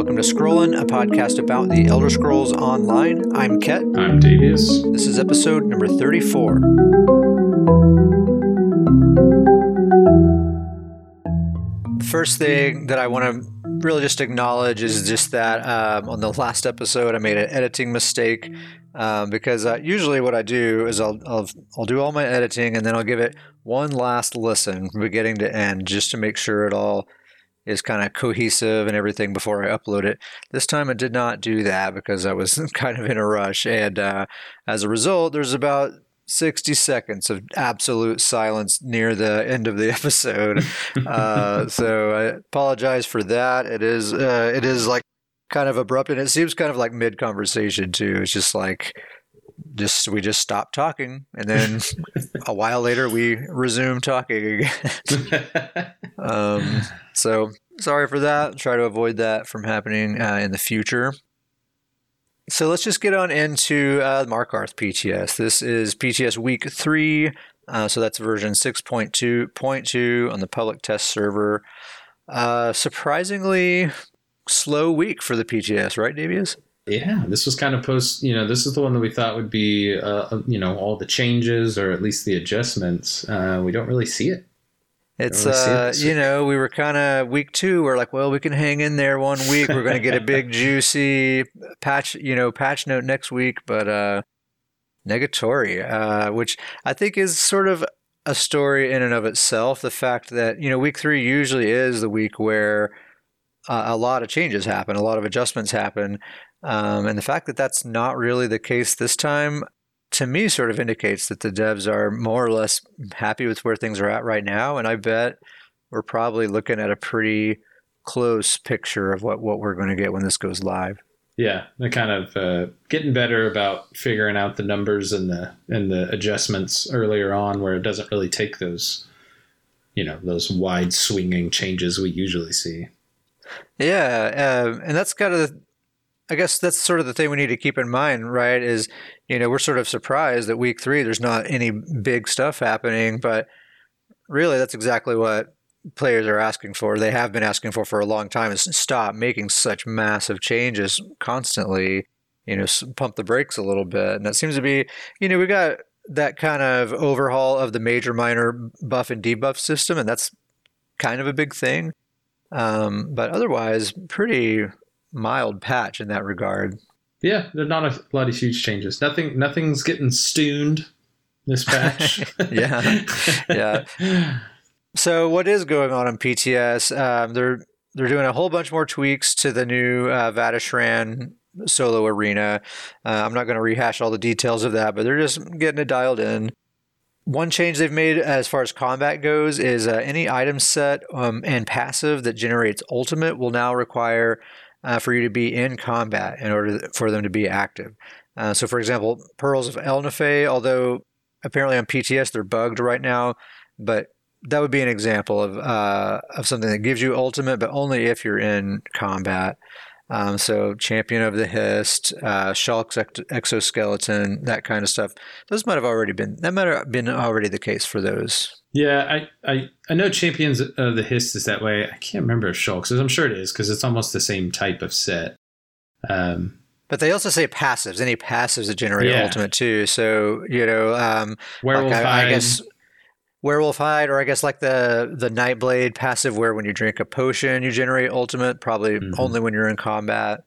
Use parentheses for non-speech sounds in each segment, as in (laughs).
welcome to Scrollin', a podcast about the Elder Scrolls Online. I'm Ket. I'm Davius. This is episode number 34. First thing that I want to really just acknowledge is just that um, on the last episode, I made an editing mistake. Um, because uh, usually what I do is I'll, I'll I'll do all my editing and then I'll give it one last listen from beginning to end just to make sure it all is kind of cohesive and everything before I upload it. This time I did not do that because I was (laughs) kind of in a rush, and uh, as a result, there's about 60 seconds of absolute silence near the (laughs) end of the episode. uh, so I apologize for that. It is uh, it is like kind of abrupt, and it seems kind of like mid conversation too. It's just like just we just stopped talking and then (laughs) a while later we resume talking again um, so sorry for that try to avoid that from happening uh, in the future so let's just get on into uh, markarth pts this is pts week 3 uh, so that's version 6.2.2 on the public test server uh, surprisingly slow week for the pts right davius yeah, this was kind of post. You know, this is the one that we thought would be, uh, you know, all the changes or at least the adjustments. Uh, we don't really see it. It's uh, you know, we were kind of week two. We're like, well, we can hang in there one week. We're going to get a big (laughs) juicy patch, you know, patch note next week. But uh, negatory, uh, which I think is sort of a story in and of itself. The fact that you know, week three usually is the week where uh, a lot of changes happen, a lot of adjustments happen, um, and the fact that that's not really the case this time, to me, sort of indicates that the devs are more or less happy with where things are at right now. And I bet we're probably looking at a pretty close picture of what, what we're going to get when this goes live. Yeah, they're kind of uh, getting better about figuring out the numbers and the and the adjustments earlier on, where it doesn't really take those, you know, those wide swinging changes we usually see. Yeah, uh, and that's kind of I guess that's sort of the thing we need to keep in mind, right? Is you know we're sort of surprised that week three there's not any big stuff happening, but really that's exactly what players are asking for. They have been asking for for a long time is stop making such massive changes constantly. You know, pump the brakes a little bit, and that seems to be you know we got that kind of overhaul of the major minor buff and debuff system, and that's kind of a big thing. Um, but otherwise, pretty mild patch in that regard. Yeah, they're not a lot of huge changes. Nothing, nothing's getting stuned this patch. (laughs) yeah, yeah. (laughs) So what is going on in PTS? Um, they're they're doing a whole bunch more tweaks to the new uh, Vateshran solo arena. Uh, I'm not going to rehash all the details of that, but they're just getting it dialed in. One change they've made as far as combat goes is uh, any item set um, and passive that generates ultimate will now require uh, for you to be in combat in order for them to be active. Uh, so, for example, Pearls of Ehlnofey, although apparently on PTS they're bugged right now, but that would be an example of uh, of something that gives you ultimate, but only if you're in combat. Um, so, Champion of the Hist, uh, Shalk's exoskeleton, that kind of stuff. Those might have already been that might have been already the case for those. Yeah, I, I, I know Champions of the Hist is that way. I can't remember if Shalk's. I'm sure it is because it's almost the same type of set. Um, but they also say passives. Any passives that generate yeah. ultimate too. So you know, um, werewolf like I, I, guess werewolf hide, or I guess like the the Nightblade passive, where when you drink a potion you generate ultimate. Probably mm-hmm. only when you're in combat.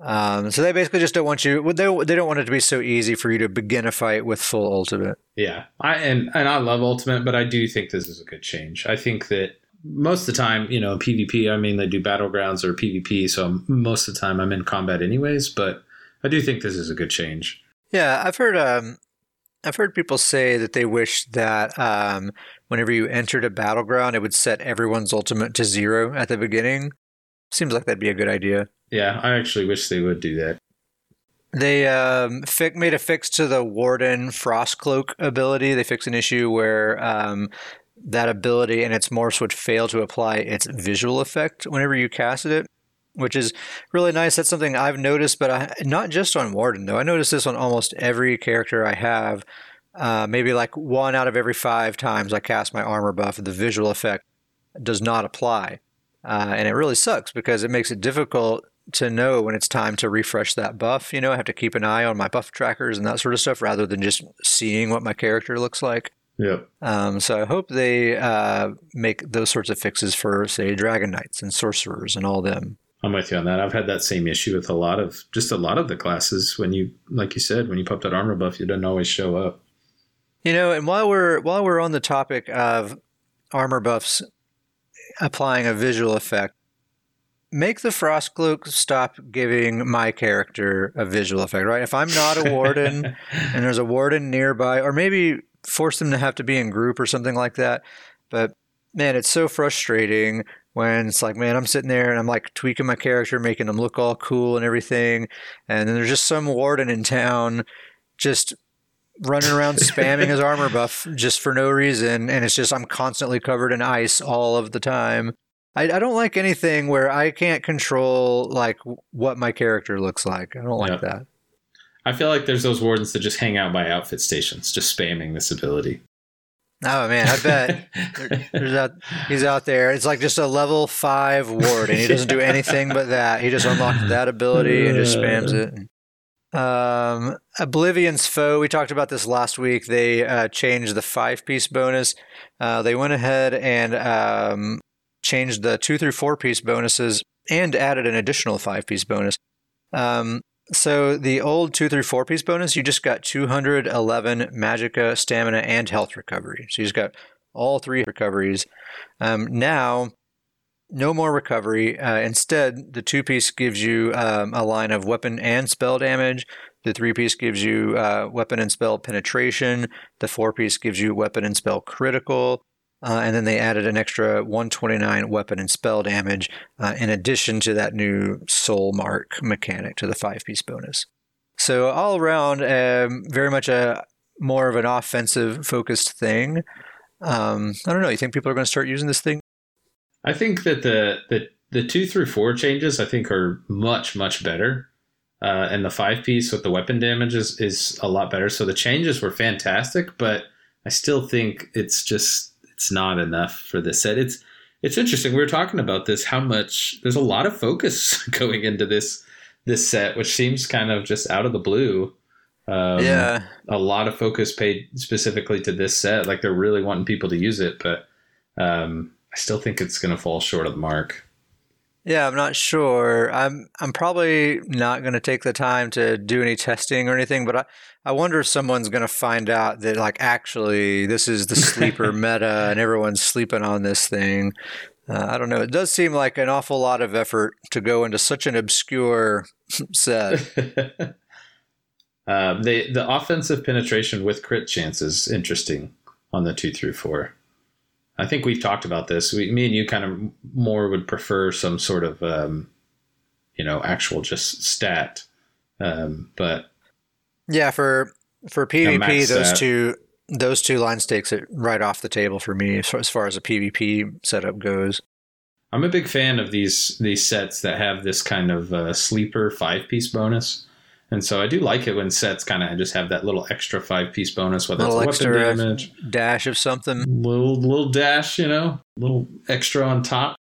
Um, so they basically just don't want you. They they don't want it to be so easy for you to begin a fight with full ultimate. Yeah, I and and I love ultimate, but I do think this is a good change. I think that most of the time, you know, PvP, I mean, they do battlegrounds or PvP, so most of the time I'm in combat anyways. But I do think this is a good change. Yeah, I've heard um, I've heard people say that they wish that um, whenever you entered a battleground, it would set everyone's ultimate to zero at the beginning. Seems like that'd be a good idea. Yeah, I actually wish they would do that. They um, fi- made a fix to the Warden Frostcloak ability. They fixed an issue where um, that ability and its morphs would fail to apply its visual effect whenever you casted it, which is really nice. That's something I've noticed, but I, not just on Warden, though. I noticed this on almost every character I have. Uh, maybe like one out of every five times I cast my armor buff, the visual effect does not apply. uh, and it really sucks because it makes it difficult to know when it's time to refresh that buff. You know, I have to keep an eye on my buff trackers and that sort of stuff rather than just seeing what my character looks like. Yeah. Um, so I hope they uh, make those sorts of fixes for, say, Dragon Knights and Sorcerers and all them. I'm with you on that. I've had that same issue with a lot of just a lot of the classes. When you, like you said, when you pop that armor buff, it doesn't always show up. You know, and while we're while we're on the topic of armor buffs applying a visual effect, make the frost cloak stop giving my character a visual effect, right? If I'm not a warden (laughs) and there's a warden nearby, or maybe force them to have to be in group or something like that. But man, it's so frustrating when it's like, man, I'm sitting there and I'm like tweaking my character, making them look all cool and everything. And then there's just some warden in town just running around spamming his (laughs) armor buff just for no reason. And it's just, I'm constantly covered in ice all of the time. I, I don't like anything where I can't control like what my character looks like. I don't like Yep. that. I feel like there's those wardens that just hang out by outfit stations, just spamming this ability. Oh man, I bet (laughs) there's out, he's out there. It's like just a level five ward, and he doesn't do (laughs) anything but that. He just unlocked that ability and just spams it. Um, Oblivion's foe. We talked about this last week. They uh, changed the five piece bonus. Uh, they went ahead and um, changed the two through four piece bonuses and added an additional five piece bonus. Um, so the old two through four piece bonus, you just got 211 magicka, stamina, and health recovery. So you just got all three recoveries. Um, now, no more recovery. Uh, instead, the two piece gives you um, a line of weapon and spell damage. The three piece gives you uh, weapon and spell penetration. The four piece gives you weapon and spell critical. Uh, and then they added an extra 129 weapon and spell damage uh, in addition to that new soul mark mechanic to the five piece bonus. So, all around, um, very much a more of an offensive focused thing. Um, I don't know. You think people are going to start using this thing? I think that the the the two through four changes I think are much much better, uh, and the five piece with the weapon damage is is a lot better. So the changes were fantastic, but I still think it's just it's not enough for this set. It's it's interesting. We were talking about this. How much there's a lot of focus (laughs) going into this this set, which seems kind of just out of the blue. Um, yeah. a lot of focus paid specifically to this set. Like they're really wanting people to use it, but um, I still think it's going to fall short of the mark. Yeah, I'm not sure. I'm I'm probably not going to take the time to do any testing or anything, but I, I wonder if someone's going to find out that like actually this is the sleeper (laughs) meta and everyone's sleeping on this thing. Uh, I don't know. It does seem like an awful lot of effort to go into such an obscure (laughs) set. (laughs) the the offensive penetration with crit chance is interesting on the two through four. I think we've talked about this. We, me and you kind of more would prefer some sort of um, you know actual just stat, um, but Yeah, for for PvP, max those stat. two those two line takes it right off the table for me as far, as far as a PvP setup goes. I'm a big fan of these these sets that have this kind of uh, sleeper five piece bonus, and so I do like it when sets kind of just have that little extra five piece bonus, whether little it's weapon extra damage, dash of something. little little dash, you know, a little extra on top.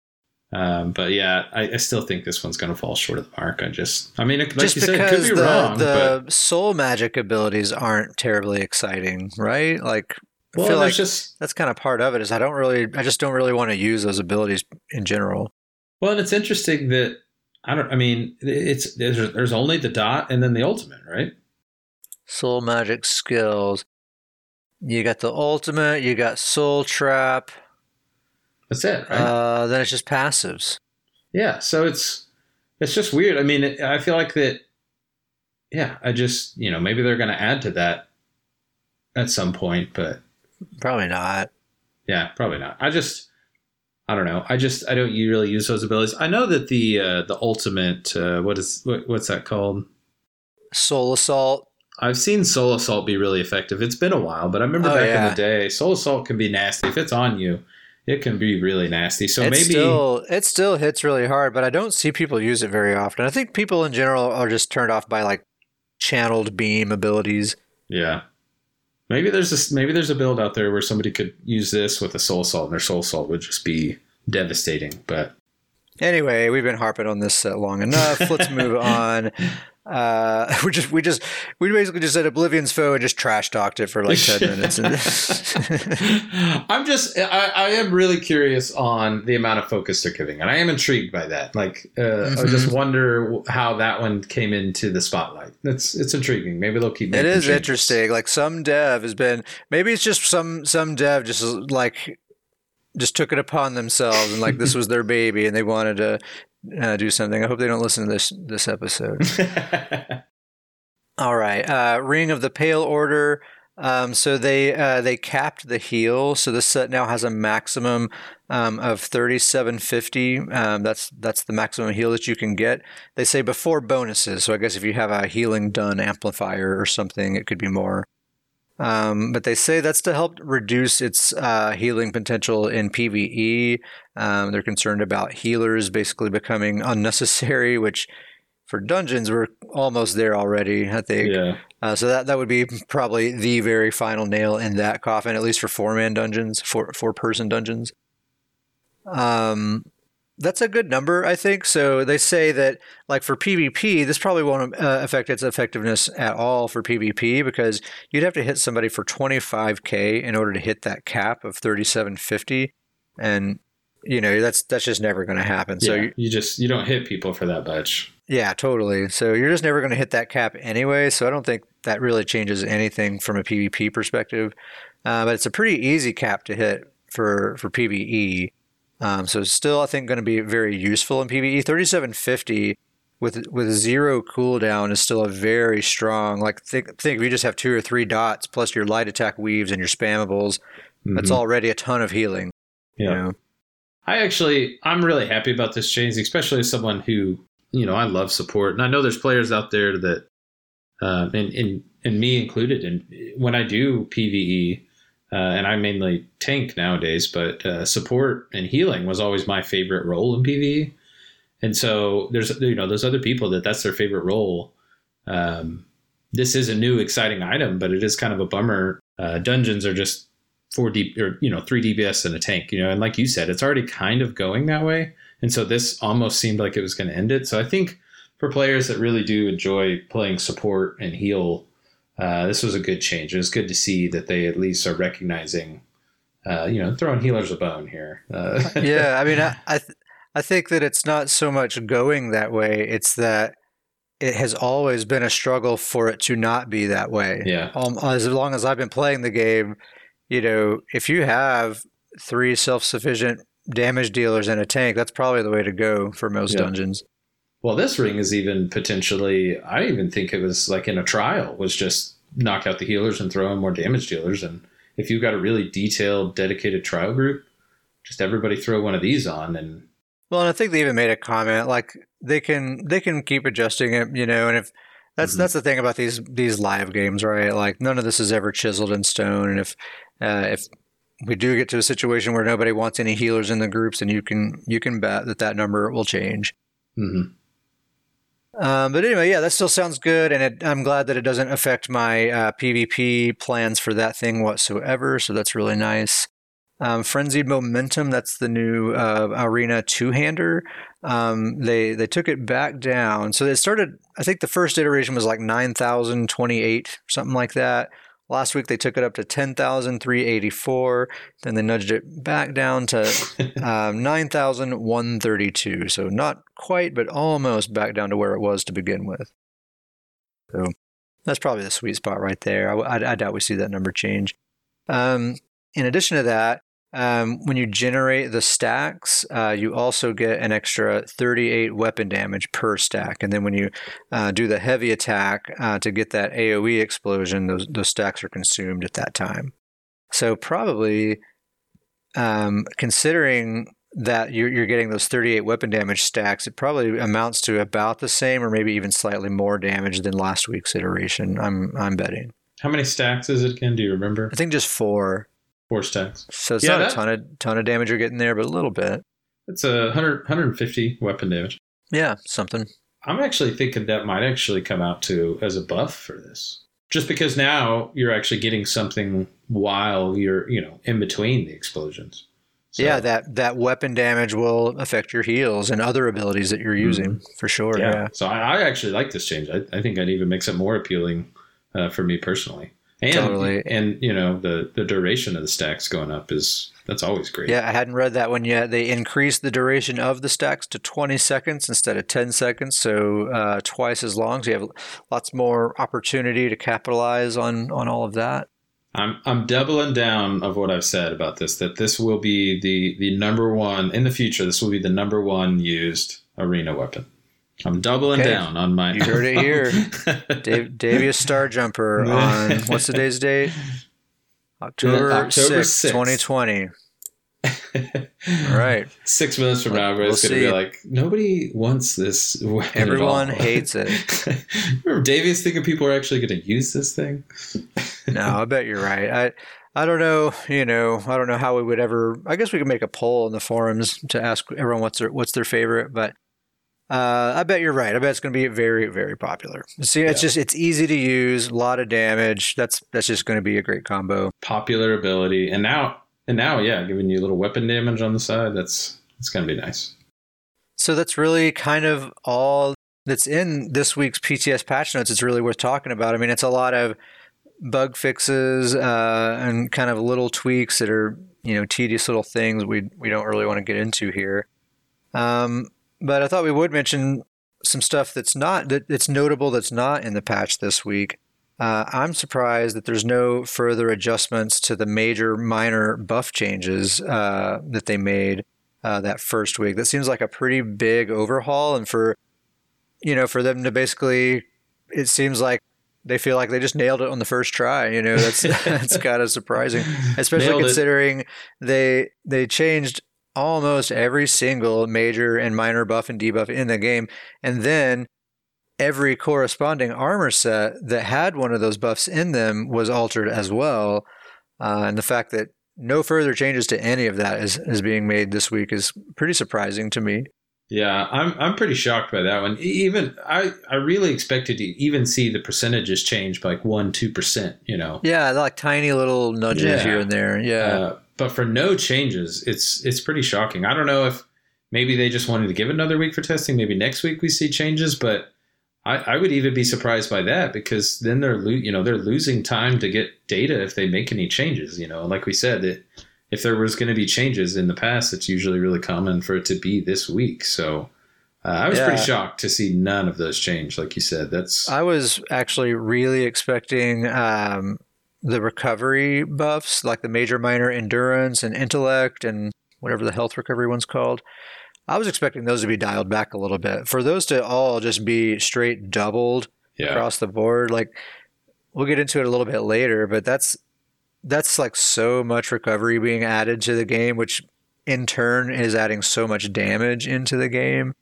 Um, but yeah, I, I still think this one's going to fall short of the mark. I just, I mean, it, like Just you said, it could be the, wrong, the but soul magic abilities aren't terribly exciting, right? Like I well, feel like just that's kind of part of it. Is I don't really, I just don't really want to use those abilities in general. well, and it's interesting that I don't. I mean, it's there's, there's only the dot and then the ultimate, right? Soul magic skills. You got the ultimate. You got soul trap. That's it, right? Uh, then it's just passives. Yeah, so it's it's just weird. I mean, it, I feel like that. Yeah, I just you know maybe they're going to add to that at some point, but Probably not. yeah, probably not. I just I don't know. I just I don't really use those abilities. I know that the uh, the ultimate uh, what is what, what's that called? Soul assault. I've seen Soul Assault be really effective. It's been a while, but I remember Oh, back yeah. in the day, Soul Assault can be nasty if it's on you. It can be really nasty. So it maybe still it still hits really hard, but I don't see people use it very often. I think people in general are just turned off by like channeled beam abilities. Yeah. Maybe there's this maybe there's a build out there where somebody could use this with a Soul Assault, and their Soul Assault would just be devastating. But Anyway, we've been harping on this uh, long enough. Let's move (laughs) on. Uh, (laughs) we just we just we basically just said Oblivion's foe and just trash talked it for like ten (laughs) minutes. (laughs) I'm just I, I, am really curious on the amount of focus they're giving, and I am intrigued by that. Like uh, mm-hmm. I just wonder how that one came into the spotlight. It's it's intriguing. Maybe they'll keep. It is changes. interesting. Like some dev has been maybe it's just some some dev just like just took it upon themselves and like this was their baby and they wanted to uh, do something. I hope they don't listen to this this episode. (laughs) All right, uh, Ring of the Pale Order. Um, so they uh, they capped the heal. So this set now has a maximum um, of thirty seven fifty. Um, that's that's the maximum heal that you can get. They say before bonuses. So I guess if you have a healing done amplifier or something, it could be more. Um, but they say that's to help reduce its uh, healing potential in PVE. Um, they're concerned about healers basically becoming (laughs) unnecessary, which for dungeons we're almost there already. I think. Yeah. Uh, so that that would be probably the very final nail in that coffin, at least for four man dungeons, four four person dungeons. Um, that's a good number, I think. So they say that, like for PvP, this probably won't uh, affect its effectiveness at all for PvP because you'd have to hit somebody for 25k in order to hit that cap of 3750, and you know that's that's just never going to happen. So you, you just you don't hit people for that much. Yeah, totally. So you're just never going to hit that cap anyway. So I don't think that really changes anything from a PvP perspective. Uh, but it's a pretty easy cap to hit for for PVE. Um, so still, I think going to be very useful in PVE. 3750 with with zero cooldown is still a very strong. Like think think if you just have two or three dots plus your light attack weaves and your spammables, mm-hmm. that's already a ton of healing. Yeah. You know? I actually I'm really happy about this change, especially as someone who you know I love support, and I know there's players out there that, uh, and and and me included, and when I do PVE, uh, and I mainly tank nowadays, but uh, support and healing was always my favorite role in PvE. And so there's you know those other people that that's their favorite role. Um, this is a new exciting item, but it is kind of a bummer. Uh, dungeons are just four D or you know three DPS and a tank, you know, and like you said, it's already kind of going that way. And so this almost seemed like it was going to end it. So I think for players that really do enjoy playing support and heal uh, this was a good change. It was good to see that they at least are recognizing, uh, you know, throwing healers a bone here. Uh, (laughs) yeah, I mean, I I, th- I think that it's not so much going that way; it's that it has always been a struggle for it to not be that way. Yeah. Um, as long as I've been playing the game, you know, if you have three self-sufficient damage dealers in a tank, that's probably the way to go for most yeah. dungeons. Well, this ring is even potentially. I even think it was like in a trial was just knock out the healers and throw in more damage dealers. And if you've got a really detailed, dedicated trial group, just everybody throw one of these on and. Well, and I think they even made a comment like they can they can keep adjusting it, you know, and if that's mm-hmm. that's the thing about these these live games, right? Like none of this is ever chiseled in stone, and if uh, if we do get to a situation where nobody wants any healers in the groups, then you can you can bet that that number will change. Mm-hmm. Um, but anyway, yeah, that still sounds good, and it, I'm glad that it doesn't affect my uh, PvP plans for that thing whatsoever. So that's really nice. Um, Frenzied Momentum, that's the new uh, Arena two-hander. Um, they they took it back down, so they started. I think the first iteration was like nine thousand twenty-eight, something like that. Last week they took it up to 10,384. Then they nudged it back down to (laughs) um, 9,132. So not quite, but almost back down to where it was to begin with. So that's probably the sweet spot right there. I, I, I doubt we see that number change. Um, in addition to that, um, when you generate the stacks, uh, you also get an extra 38 weapon damage per stack. And then when you uh, do the heavy attack uh, to get that AoE explosion, those, those stacks are consumed at that time. So, probably um, considering that you're, you're getting those 38 weapon damage stacks, it probably amounts to about the same or maybe even slightly more damage than last week's iteration. I'm, I'm betting. How many stacks is it Ken? Do you remember? I think just four. Four stacks. So it's yeah, not that, a ton of ton of damage you're getting there, but a little bit. It's a 100, 150 weapon damage. Yeah, something. I'm actually thinking that might actually come out to as a buff for this. Just because now you're actually getting something while you're, you know, in between the explosions. So, yeah, that that weapon damage will affect your heals and other abilities that you're using for sure. yeah. Yeah, So I, I actually like this change. I, I think I'd even makes it more appealing uh, for me personally. And Totally. and you know the the duration of the stacks going up is that's always great. yeah. I hadn't read that one yet. They increased the duration of the stacks to 20 seconds instead of 10 seconds, so uh, twice as long. So you have lots more opportunity to capitalize on on all of that. I'm I'm doubling down of what I've said about this. That this will be the the number one in the future. This will be the number one used arena weapon. I'm doubling Okay. down on my. You heard it here. (laughs) Dave, Davius Star Jumper (laughs) on what's today's date? October, October 6th, 6th. 2020. All right. Six minutes from now, everybody's We'll going to be like, nobody wants this. Everyone all." hates it. (laughs) Remember, Davius thinking people are actually going to use this thing. No, I bet you're right. I I don't know, you know, I don't know how we would ever I guess we could make a poll in the forums to ask everyone what's their what's their favorite, but uh, I bet you're right. I bet it's going to be very, very popular. See, it's Yeah. just it's easy to use, a lot of damage. That's that's just going to be a great combo. Popular ability, and now and now, yeah, giving you a little weapon damage on the side. That's it's going to be nice. So that's really kind of all that's in this week's PTS patch notes. It's really worth talking about. I mean, it's a lot of bug fixes uh, and kind of little tweaks that are you know tedious little things we we don't really want to get into here. Um, but I thought we would mention some stuff that's not that it's notable that's not in the patch this week. Uh, I'm surprised that there's no further adjustments to the major minor buff changes uh, that they made uh, that first week. That seems like a pretty big overhaul, and for you know for them to basically, it seems like they feel like they just nailed it on the first try. You know that's (laughs) that's (laughs) kind of surprising, especially Nailed it. considering they they changed almost every single major and minor buff and debuff in the game, and then every corresponding armor set that had one of those buffs in them was altered as well. Uh, and the fact that no further changes to any of that is, is being made this week is pretty surprising to me. Yeah, I'm I'm pretty shocked by that one. Even I I really expected to even see the percentages change by like one two percent. You know, Yeah, like tiny little nudges Yeah. here and there. Yeah. Uh, but for no changes, it's it's pretty shocking. I don't know if maybe they just wanted to give another week for testing. Maybe next week we see changes, but I, I would even be surprised by that because then they're lo- you know they're losing time to get data if they make any changes. You know, like we said, that if there was going to be changes in the past, it's usually really common for it to be this week. So. Uh, I was Yeah. pretty shocked to see none of those change, like you said. That's I was actually really expecting um, the recovery buffs, like the major minor endurance and intellect and whatever the health recovery one's called. I was expecting those to be dialed back a little bit. For those to all just be straight doubled yeah, across the board, like we'll get into it a little bit later, but that's that's like so much recovery being added to the game, which in turn is adding so much damage into the game.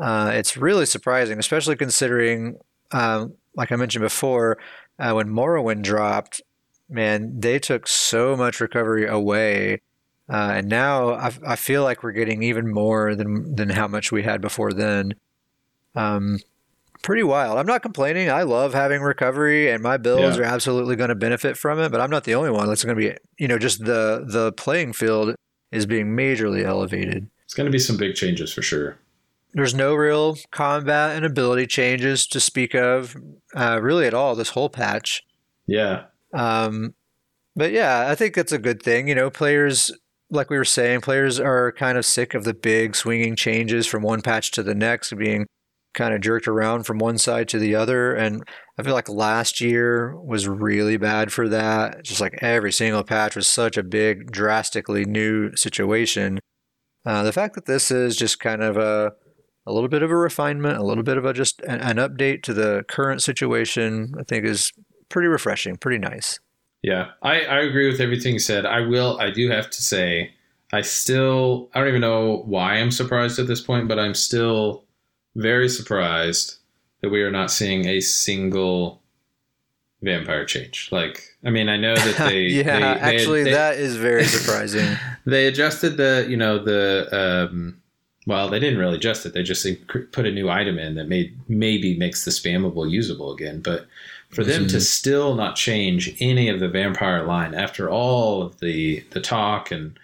Uh, it's really surprising, especially considering, um, like I mentioned before, uh, when Morrowind dropped, man, they took so much recovery away. Uh, and now I, I feel like we're getting even more than than how much we had before then. Um, pretty wild. I'm not complaining. I love having recovery, and my bills Yeah. are absolutely going to benefit from it. But I'm not the only one that's going to be. You know, just the the playing field is being majorly elevated. it's going to be some big changes for sure. There's no real combat and ability changes to speak of, uh, really at all. This whole patch. Yeah, Um, but yeah, I think that's a good thing. You know, players, like we were saying, players are kind of sick of the big swinging changes from one patch to the next, being kind of jerked around from one side to the other. And I feel like last year was really bad for that. Just like every single patch was such a big, drastically new situation. Uh, the fact that this is just kind of a a little bit of a refinement, a little bit of a just an, an update to the current situation, I think is pretty refreshing, pretty nice. Yeah, I, I agree with everything you said. I will, I do have to say, I still, I don't even know why I'm surprised at this point, but I'm still very surprised that we are not seeing a single vampire change. Like, I mean, I know that (laughs) they, yeah, they- they- actually, they- that is very (laughs) surprising. they adjusted the, you know, the, um, well, they didn't really adjust it. They just put a new item in that made maybe makes the spammable usable again. But for them to still not change any of the vampire line after all of the the talk and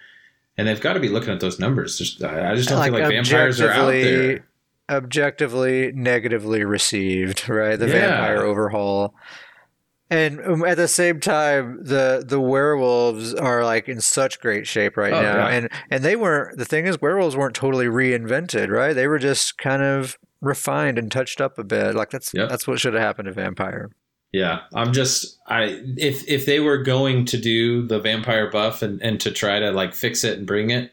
and they've got to be looking at those numbers. Just, I just don't like feel like vampires are out there. Objectively negatively received, right? The yeah. vampire overhaul. And um, at the same time, the the werewolves are like in such great shape right oh, now, yeah. and and they weren't. The thing is, werewolves weren't totally reinvented, right? They were just kind of refined and touched up a bit. Like that's yep. that's what should have happened to vampire. Yeah, I'm just I if if they were going to do the vampire buff and and to try to like fix it and bring it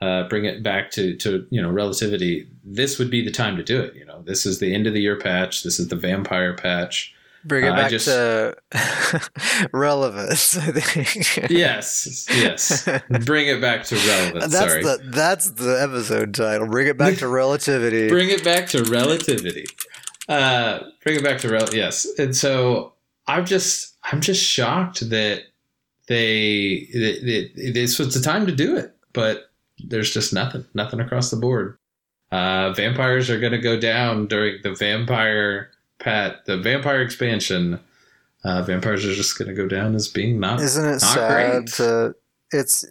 uh, bring it back to to you know relativity, this would be the time to do it. You know, this is the end of the year patch. This is the vampire patch. Bring it uh, back just, to (laughs) relevance. I think. yes, yes. (laughs) Bring it back to relevance. That's Sorry. the that's the episode title. Bring it back to (laughs) relativity. Bring it back to relativity. Uh, bring it back to real. Yes, and so I'm just I'm just shocked that they that, that this was the time to do it, but there's just nothing, nothing across the board. Uh, vampires are going to go down during the vampire Pat, the vampire expansion, uh, vampires are just going to go down as being not. Isn't it not sad? To, it's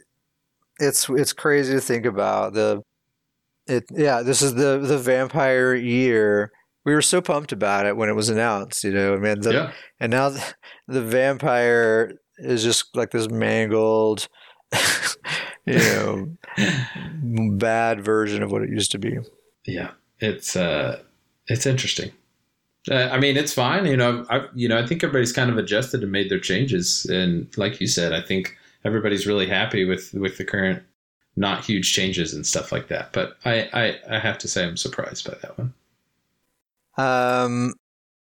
it's it's crazy to think about the. It yeah, this is the the vampire year. We were so pumped about it when it was announced, you know. I mean, the, yeah. and now the, the vampire is just like this mangled, (laughs) you know, (laughs) bad version of what it used to be. Yeah, it's uh, it's interesting. Uh, I mean, it's fine. You know, I you know I think everybody's kind of adjusted and made their changes, and like you said, I think everybody's really happy with with the current not huge changes and stuff like that. But I I, I have to say I'm surprised by that one. Um.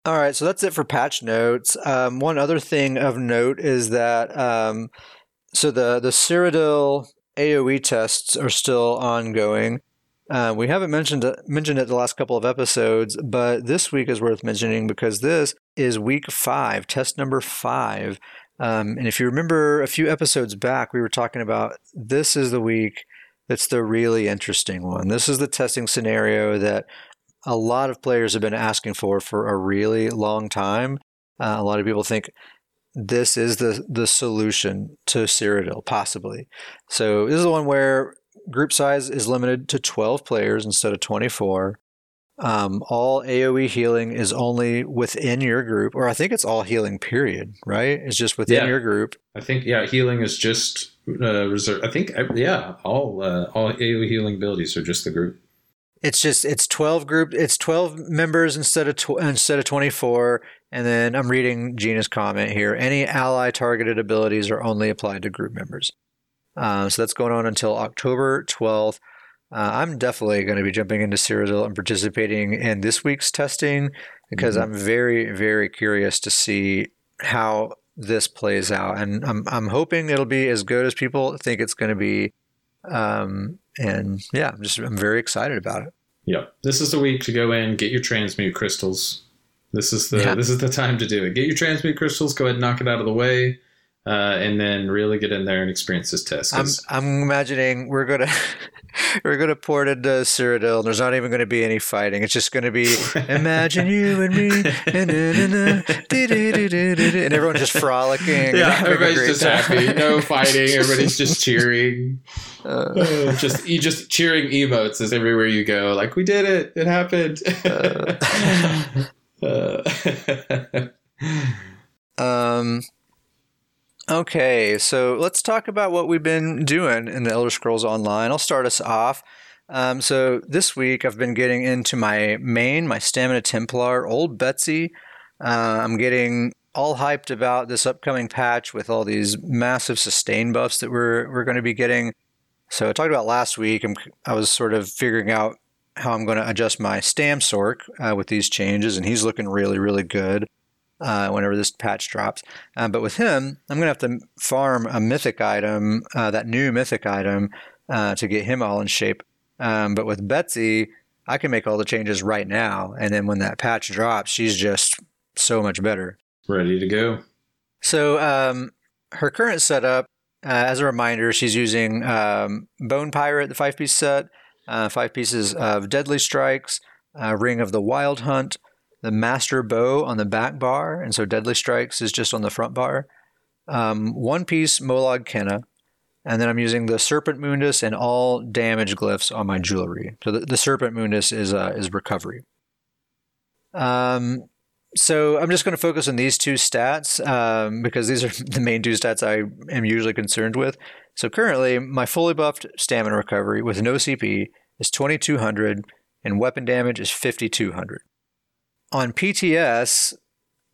All right, so that's it for patch notes. Um, one other thing of note is that um, so the the Cyrodiil AOE tests are still ongoing. Uh, we haven't mentioned mentioned it the last couple of episodes, but this week is worth mentioning because this is week five, test number five. Um, and if you remember a few episodes back, we were talking about this is the week that's the really interesting one. This is the testing scenario that a lot of players have been asking for for a really long time. Uh, a lot of people think this is the the solution to Cyrodiil, possibly. So this is the one where group size is limited to 12 players instead of 24. Um, all AoE healing is only within your group, or I think it's all healing, period, right? It's just within yeah. your group. I think, yeah, healing is just uh, reserved. I think, uh, yeah, all uh, all AoE healing abilities are just the group. It's just it's 12 group it's 12 members instead of tw- instead of 24 and then I'm reading Gina's comment here any ally targeted abilities are only applied to group members. Uh, so that's going on until October 12th. Uh, I'm definitely going to be jumping into Cyrodiil and participating in this week's testing because mm-hmm. I'm very, very curious to see how this plays out. And I'm, I'm hoping it'll be as good as people think it's going to be. Um, and yeah, I'm just, I'm very excited about it. Yeah. This is the week to go in, get your transmute crystals. This is the, yeah. this is the time to do it. Get your transmute crystals, go ahead and knock it out of the way uh, and then really get in there and experience this test. I'm, I'm imagining we're gonna (laughs) we're gonna port into Cyrodiil. And there's not even going to be any fighting. It's just going to be (laughs) imagine you and me, and, and everyone's just frolicking. Yeah, everybody's just time. happy. No fighting. Everybody's just (laughs) cheering. Uh, just you just cheering emotes as everywhere you go. Like we did it. It happened. Uh, (laughs) um. Okay, so let's talk about what we've been doing in the Elder Scrolls Online. I'll start us off. Um, so this week I've been getting into my main, my Stamina Templar, Old Betsy. Uh, I'm getting all hyped about this upcoming patch with all these massive sustain buffs that we're we're going to be getting. So I talked about last week. I'm, i was sort of figuring out how I'm going to adjust my Stam sorc uh, with these changes, and he's looking really, really good uh, whenever this patch drops. Uh, but with him, I'm going to have to farm a mythic item, uh, that new mythic item, uh, to get him all in shape. Um, but with Betsy, I can make all the changes right now. And then when that patch drops, she's just so much better. Ready to go. So um, her current setup, uh, as a reminder, she's using um, Bone Pirate, the five piece set, uh, five pieces of Deadly Strikes, Ring of the Wild Hunt, the master bow on the back bar, and so Deadly Strikes is just on the front bar. Um, one piece Molag Kena, And then I'm using the Serpent Mundus and all damage glyphs on my jewelry. So the, the Serpent Mundus is uh, is recovery. Um, so I'm just going to focus on these two stats um, because these are (laughs) the main two stats I am usually concerned with. So currently, my fully buffed stamina recovery with no CP is 2200 and weapon damage is 5200. On PTS,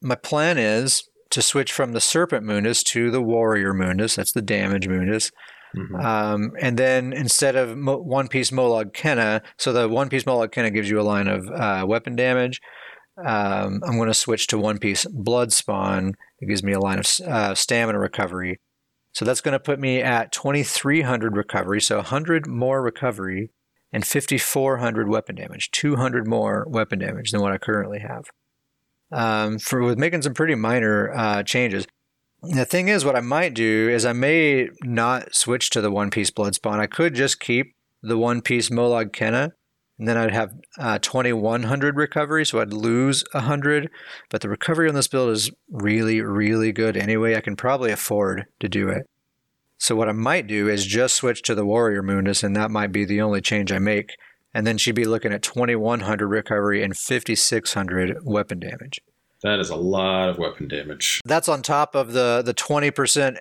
my plan is to switch from the Serpent Mundus to the Warrior Mundus. That's the damage Mundus. Mm-hmm. Um, and then instead of Mo- One Piece Molag Kena, so the One Piece Molag Kena gives you a line of uh, weapon damage. Um, I'm going to switch to One Piece Blood Spawn. It gives me a line of uh, stamina recovery. So that's going to put me at 2,300 recovery, so 100 more recovery and 5,400 weapon damage, 200 more weapon damage than what I currently have. Um, for with making some pretty minor uh, changes. The thing is, what I might do is I may not switch to the One Piece Blood Spawn. I could just keep the One Piece Molag Kena, and then I'd have uh, 2100 recovery, so I'd lose 100. But the recovery on this build is really, really good anyway. I can probably afford to do it. So what I might do is just switch to the Warrior Mundus, and that might be the only change I make. And then she'd be looking at 2100 recovery and 5600 weapon damage. That is a lot of weapon damage. That's on top of the the 20%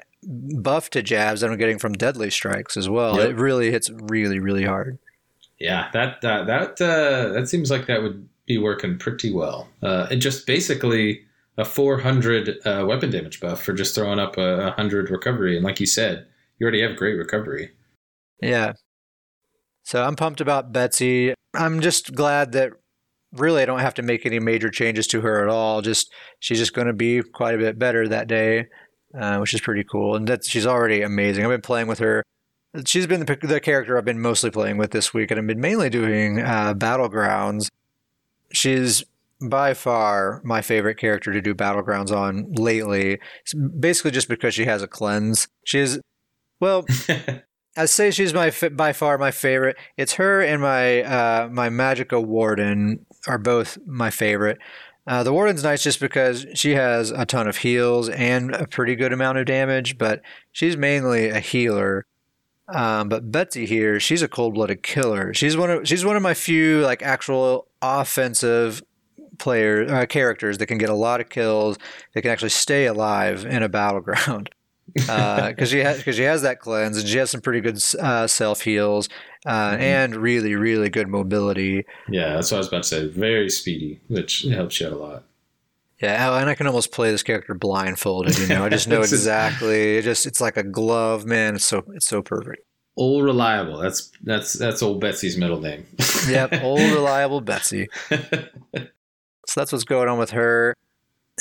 buff to jabs that I'm getting from deadly strikes as well. Yep. It really hits really, really hard. Yeah, that uh, that uh, that seems like that would be working pretty well. Uh, and just basically a 400 uh, weapon damage buff for just throwing up a 100 recovery. And like you said, you already have great recovery. Yeah. So I'm pumped about Betsy. I'm just glad that really I don't have to make any major changes to her at all. Just she's just going to be quite a bit better that day, uh, which is pretty cool. And that she's already amazing. I've been playing with her she's been the, the, character I've been mostly playing with this week, and I've been mainly doing uh, battlegrounds. She's by far my favorite character to do battlegrounds on lately. It's basically just because she has a cleanse. She is, well. (laughs) I say she's my by far my favorite. It's her and my uh, my Magicka Warden are both my favorite. Uh, the Warden's nice just because she has a ton of heals and a pretty good amount of damage, but she's mainly a healer. Um, but Betsy here, she's a cold-blooded killer. She's one of she's one of my few like actual offensive players uh, characters that can get a lot of kills. That can actually stay alive in a battleground because (laughs) uh, she has because she has that cleanse and she has some pretty good uh, self heals uh, mm-hmm. and really really good mobility. Yeah, that's what I was about to say. Very speedy, which helps you out a lot. Yeah, and I can almost play this character blindfolded. You know, I just (laughs) know exactly. It just it's like a glove, man. It's so it's so perfect. Old reliable. That's that's that's old Betsy's middle name. yep, old (laughs) reliable Betsy. so that's what's going on with her.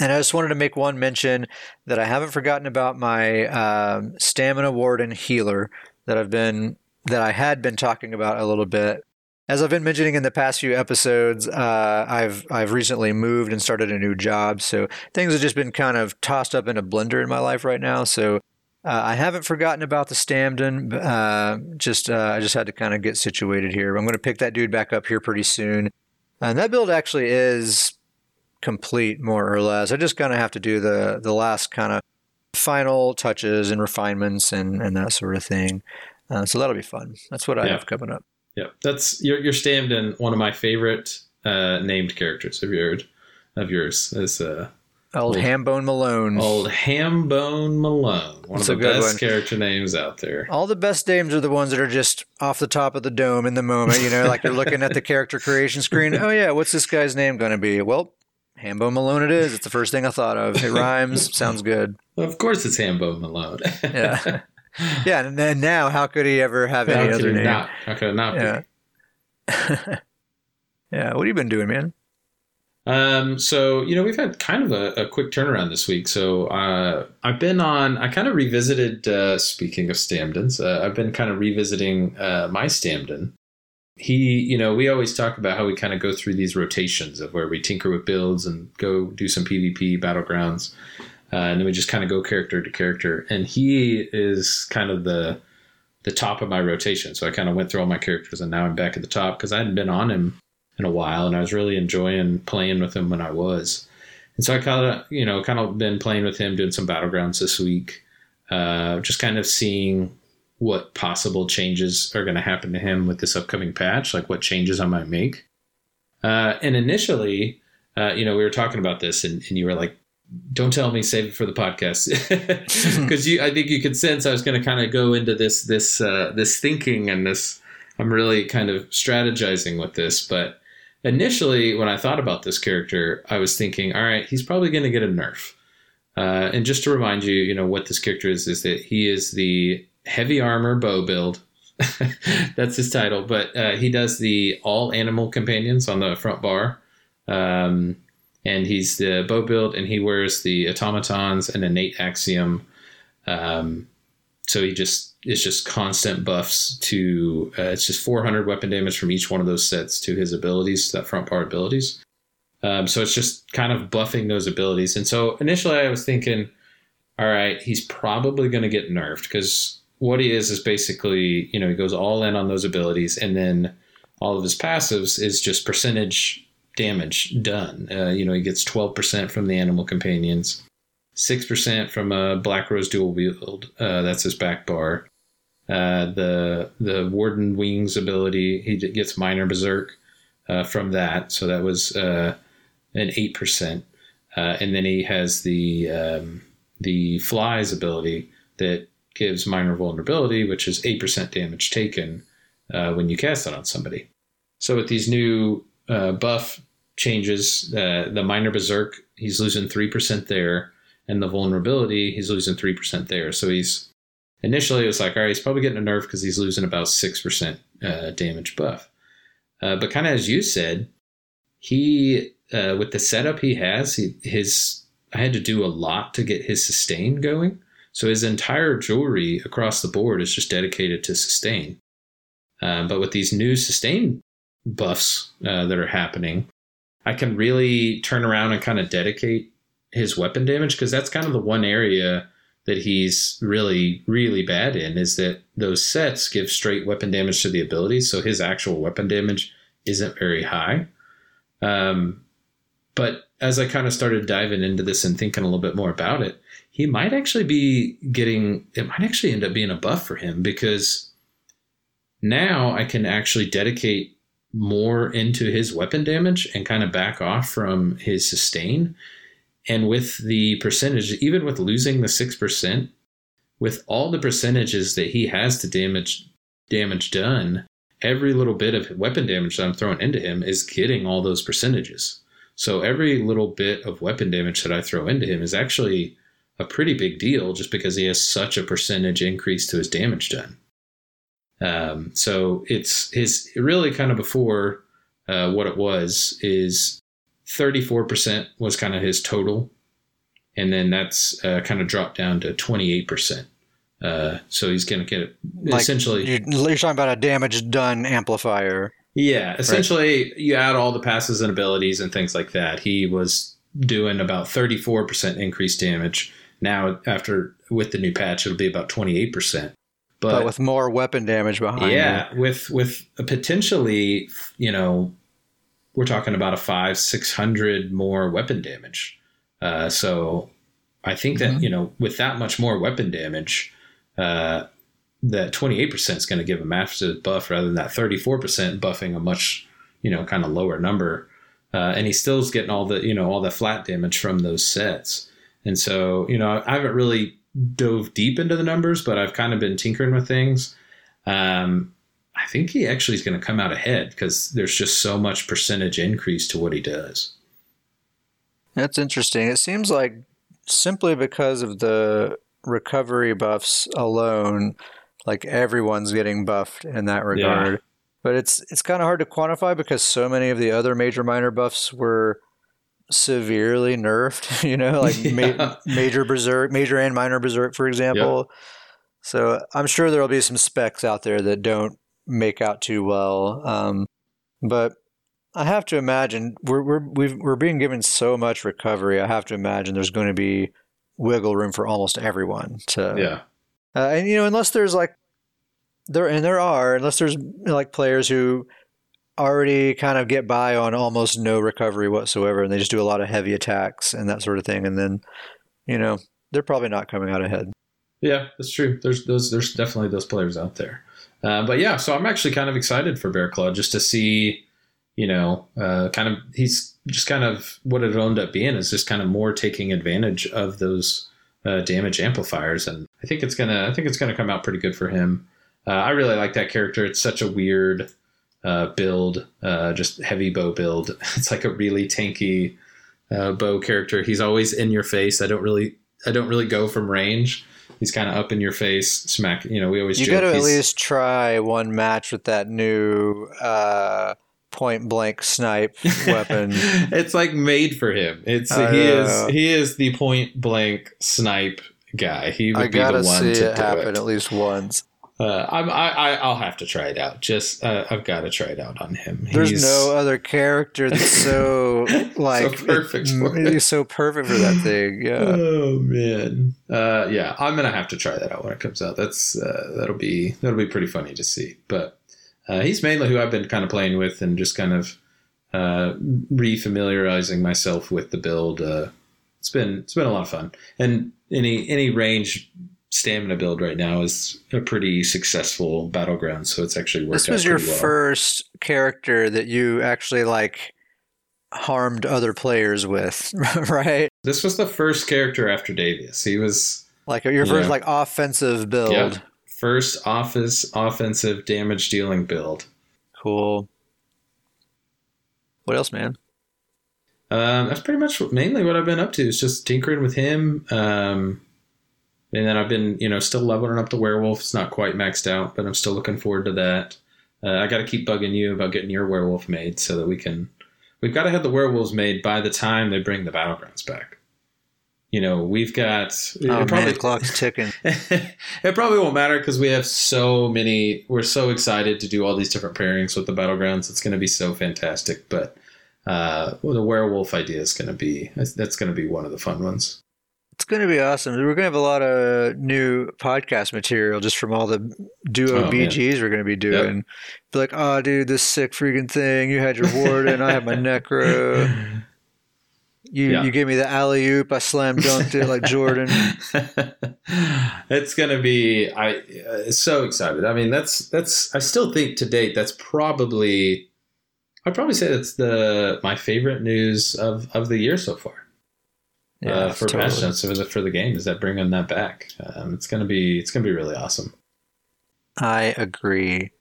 And I just wanted to make one mention that I haven't forgotten about my um, stamina warden healer that I've been that I had been talking about a little bit as I've been mentioning in the past few episodes, uh, I've I've recently moved and started a new job, so things have just been kind of tossed up in a blender in my life right now. So uh, I haven't forgotten about the Stamden. Uh, just uh, I just had to kind of get situated here. I'm going to pick that dude back up here pretty soon, and that build actually is complete more or less. I just kind of have to do the the last kind of final touches and refinements and and that sort of thing. Uh, so that'll be fun. That's what I yeah. have coming up. Yeah, that's you're you're Stamden one of my favorite uh, named characters. Have you heard of yours? Is uh, old, old Hambone Malone. Old Hambone Malone. One that's of the best one. character names out there. All the best names are the ones that are just off the top of the dome in the moment. You know, like you're looking at the character creation screen. Oh yeah, what's this guy's name going to be? Well, Hambone Malone. It is. It's the first thing I thought of. It rhymes. sounds good. Of course, it's Hambone Malone. (laughs) yeah. (laughs) yeah, and then now, how could he ever have how any other name? Not, how could it not yeah. (laughs) yeah, what have you been doing, man? Um, so you know, we've had kind of a, a quick turnaround this week. So uh, I've been on. I kind of revisited. Uh, speaking of Stamdens, uh, I've been kind of revisiting uh, my Stamden. He, you know, we always talk about how we kind of go through these rotations of where we tinker with builds and go do some PvP battlegrounds. Uh, and then we just kind of go character to character. And he is kind of the the top of my rotation. So I kind of went through all my characters, and now I'm back at the top because I hadn't been on him in a while, and I was really enjoying playing with him when I was. And so I kind of, you know, kind of been playing with him, doing some battlegrounds this week, uh, just kind of seeing what possible changes are going to happen to him with this upcoming patch, like what changes I might make. Uh, and initially, uh, you know, we were talking about this, and, and you were like, "Don't tell me, save it for the podcast," (laughs) because you, I think you could sense I was going to kind of go into this this uh, this thinking and this. I'm really kind of strategizing with this, but initially, when I thought about this character, I was thinking, all right, he's probably going to get a nerf. Uh, and just to remind you, you know what this character is is that he is the heavy armor bow build. (laughs) That's his title, but uh, he does the all animal companions on the front bar. Um, and he's the bow build, and he wears the automatons and innate axiom. Um, so he just it's just constant buffs to uh, it's just 400 weapon damage from each one of those sets to his abilities, that front part abilities. Um, so it's just kind of buffing those abilities. And so initially I was thinking, all right, he's probably going to get nerfed because what he is is basically, you know, he goes all in on those abilities and then all of his passives is just percentage damage done. Uh, you know, he gets 12% from the animal companions, 6% from a Black Rose dual wield. Uh, that's his back bar. Uh, the the Warden Wings ability, he gets minor berserk uh, from that. So that was uh, an 8%. Uh, and then he has the um, the Flies ability that gives minor vulnerability, which is 8% damage taken when you cast it on somebody. So with these new buff changes. Uh, the minor berserk, he's losing three percent there, and the vulnerability, he's losing three percent there. So he's initially it was like, all right, he's probably getting a nerf because he's losing about six percent uh, damage buff. Uh, but kind of as you said, he uh, with the setup he has, he, his I had to do a lot to get his sustain going. So his entire jewelry across the board is just dedicated to sustain. Uh, but with these new sustain buffs uh, that are happening, I can really turn around and kind of dedicate his weapon damage because that's kind of the one area that he's really really bad in is that those sets give straight weapon damage to the abilities so his actual weapon damage isn't very high. Um, but as i kind of started diving into this and thinking a little bit more about it he might actually be getting it might actually end up being a buff for him because now i can actually dedicate more into his weapon damage and kind of back off from his sustain. And with the percentage, even with losing the 6%, with all the percentages that he has to damage damage done, every little bit of weapon damage that I'm throwing into him is getting all those percentages. So every little bit of weapon damage that I throw into him is actually a pretty big deal just because he has such a percentage increase to his damage done. Um, so it's his really kind of before uh, what it was is 34% was kind of his total. And then that's uh, kind of dropped down to 28%. Uh, so he's going to get like essentially. You're, you're, talking about a damage done amplifier. Yeah. Essentially, right? you add all the passes and abilities and things like that. He was doing about 34% increased damage. Now, after with the new patch, it'll be about 28%. But, but with more weapon damage behind yeah it. with with potentially you know we're talking about a five six hundred more weapon damage uh, so i think that mm-hmm. you know with that much more weapon damage uh, that 28% is going to give a massive buff rather than that 34% buffing a much you know kind of lower number uh, and he still is getting all the you know all the flat damage from those sets and so you know i haven't really dove deep into the numbers, but I've kind of been tinkering with things. Um, I think he actually is going to come out ahead because there's just so much percentage increase to what he does. That's interesting. It seems like simply because of the recovery buffs alone, like everyone's getting buffed in that regard. Yeah. But it's it's kind of hard to quantify because so many of the other major minor buffs were severely nerfed, (laughs) you know, like yeah. ma- major berserk, major and minor berserk, for example. Yep. So I'm sure there'll be some specs out there that don't make out too well. Um, but I have to imagine we're we're we are being given so much recovery. I have to imagine there's going to be wiggle room for almost everyone to yeah. Uh, and you know, unless there's like there and there are unless there's like players who already kind of get by on almost no recovery whatsoever, and they just do a lot of heavy attacks and that sort of thing, and then you know they're probably not coming out ahead. Yeah, that's true. There's those. There's definitely those players out there. Uh, but yeah, so I'm actually kind of excited for Bear Claw just to see, you know, uh, kind of he's just kind of what it ended up being is just kind of more taking advantage of those uh, damage amplifiers, and I think it's gonna I think it's gonna come out pretty good for him. Uh, I really like that character. It's such a weird uh, build, uh, just heavy bow build. (laughs) It's like a really tanky bow character. He's always in your face. I don't really I don't really go from range he's kind of up in your face, smack. You know, we always you got to at least try one match with that new uh, point blank snipe (laughs) weapon. it's like made for him. It's he is he is the point blank snipe guy. He would I be the one see to it happen it. at least once. Uh, I'm, I, I will have to try it out. Just uh, I've got to try it out on him. There's He's, no other character that's (laughs) so like so perfect. It, he's so perfect for that thing. Yeah. Oh man. Uh, yeah, I'm gonna have to try that out when it comes out. That's uh, that'll be that'll be pretty funny to see. But uh, he's mainly who I've been kind of playing with and just kind of uh, refamiliarizing myself with the build. it's been it's been a lot of fun. And any any range stamina build right now is a pretty successful battleground, so it's actually worked. This was your well. first character that you actually like harmed other players with, (laughs) right? This was the first character after Davius. He was like your first know, like offensive build. Yeah, first office offensive damage dealing build. Cool. What else, man? Um, that's pretty much mainly what I've been up to. Is just tinkering with him. Um, and then I've been, you know, still leveling up the werewolf. It's not quite maxed out, but I'm still looking forward to that. Uh, I got to keep bugging you about getting your werewolf made so that we can. We've got to have the werewolves made by the time they bring the battlegrounds back. You know, we've got. Oh, probably, man, the clock's ticking. (laughs) it probably won't matter because we have so many. We're so excited to do all these different pairings with the battlegrounds. It's going to be so fantastic. But uh, well, the werewolf idea is going to be that's going to be one of the fun ones. It's going to be awesome. We're going to have a lot of new podcast material just from all the duo oh, BGs man. we're going to be doing. Yep. Be like, oh, dude, this sick freaking thing. You had your warden. I have my necro. You yeah. you gave me the alley oop. I slam dunked it like Jordan. (laughs) it's gonna be. I uh, so excited. I mean, that's that's. I still think to date that's probably. I'd probably say that's the my favorite news of of the year so far yeah, uh, for totally. patch notes for the, for the game is that bringing that back. Um, it's gonna be it's gonna be really awesome. I agree.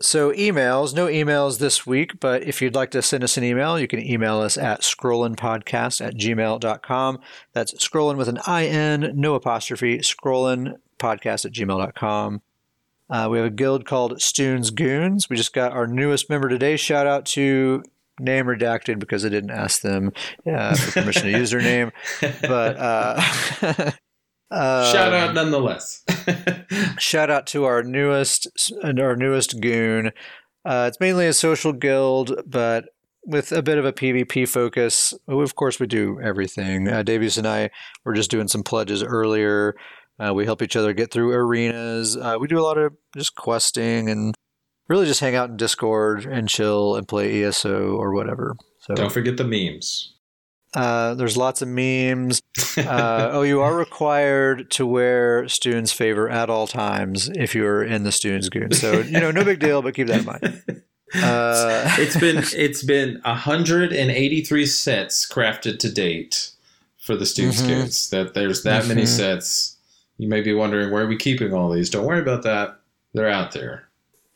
So emails, no emails this week, but if you'd like to send us an email, you can email us at scrollinpodcast at gmail.com. That's scrollin with an I-N, no apostrophe, scrollinpodcast at gmail.com. Uh, we have a guild called Stuhn's Goons. We just got our newest member today. Shout out to name redacted because I didn't ask them uh, for permission to use their name. But uh, (laughs) shout out nonetheless. (laughs) shout out to our newest our newest goon. Uh, it's mainly a social guild, but with a bit of a PvP focus. Of course, we do everything. Uh, Davius and I were just doing some pledges earlier. Uh, we help each other get through arenas. Uh, we do a lot of just questing and really just hang out in Discord and chill and play ESO or whatever. So don't forget the memes. Uh, there's lots of memes. (laughs) Uh, oh, you are required to wear Stuhn's favor at all times if you're in the Stuhn's goon. So you know, no big deal, but keep that in mind. Uh, it's been (laughs) it's been 183 sets crafted to date for the Stuhn's mm-hmm. goons. That there's that mm-hmm. many sets. You may be wondering where are we keeping all these. Don't worry about that. They're out there.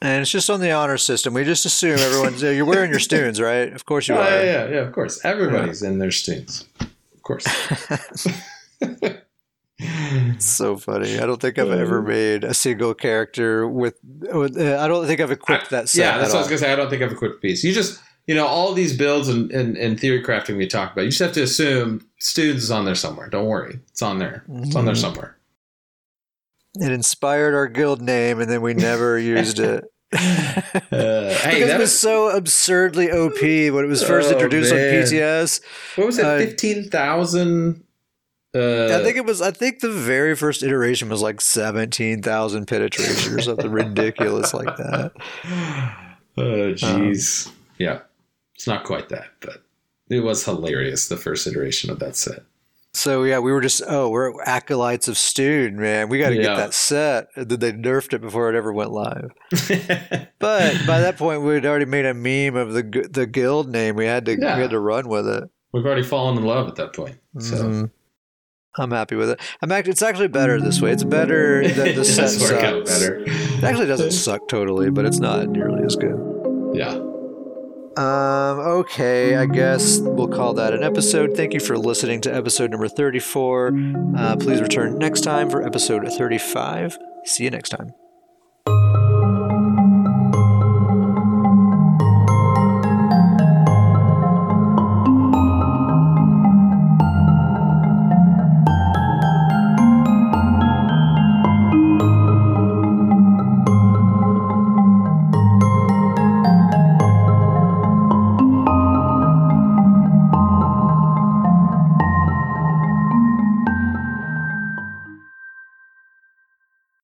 And it's just on the honor system. We just assume everyone's you're wearing your stoons, right? Of course you oh, are. Yeah, yeah, yeah, of course. Everybody's yeah. in their stoons. Of course. (laughs) so funny. I don't think I've ever um, made a single character with. with uh, I don't think I've equipped that. yeah, that's what I was gonna say. I don't think I've equipped a piece. You just, you know, all these builds and, and, and theory crafting we talk about. You just have to assume Stoons is on there somewhere. Don't worry, it's on there. It's on there mm-hmm. somewhere. It inspired our guild name, and then we never (laughs) used it. uh, (laughs) hey, because it was so absurdly OP when it was first oh, introduced man. on PTS. What was it? Uh, Fifteen thousand. Uh, I think it was. I think the very first iteration was like seventeen thousand penetration or something ridiculous like that. (laughs) Oh, jeez. Um, yeah, it's not quite that, but it was hilarious. The first iteration of that set. So yeah, we were just oh, we're acolytes of Stuhn, man. We got to Yeah. get that set. And then they nerfed it before it ever went live. (laughs) But by that point, we'd already made a meme of the the guild name. We had to Yeah. we had to run with it. We've already fallen in love at that point. So Mhm. I'm happy with it. I'm act- It's actually better this way. It's better (laughs) than it the set does work out sucks. better. It actually doesn't suck totally, but it's not nearly as good. Yeah. Um, okay, I guess we'll call that an episode. Thank you for listening to episode number 34. Uh, please return next time for episode 35. See you next time.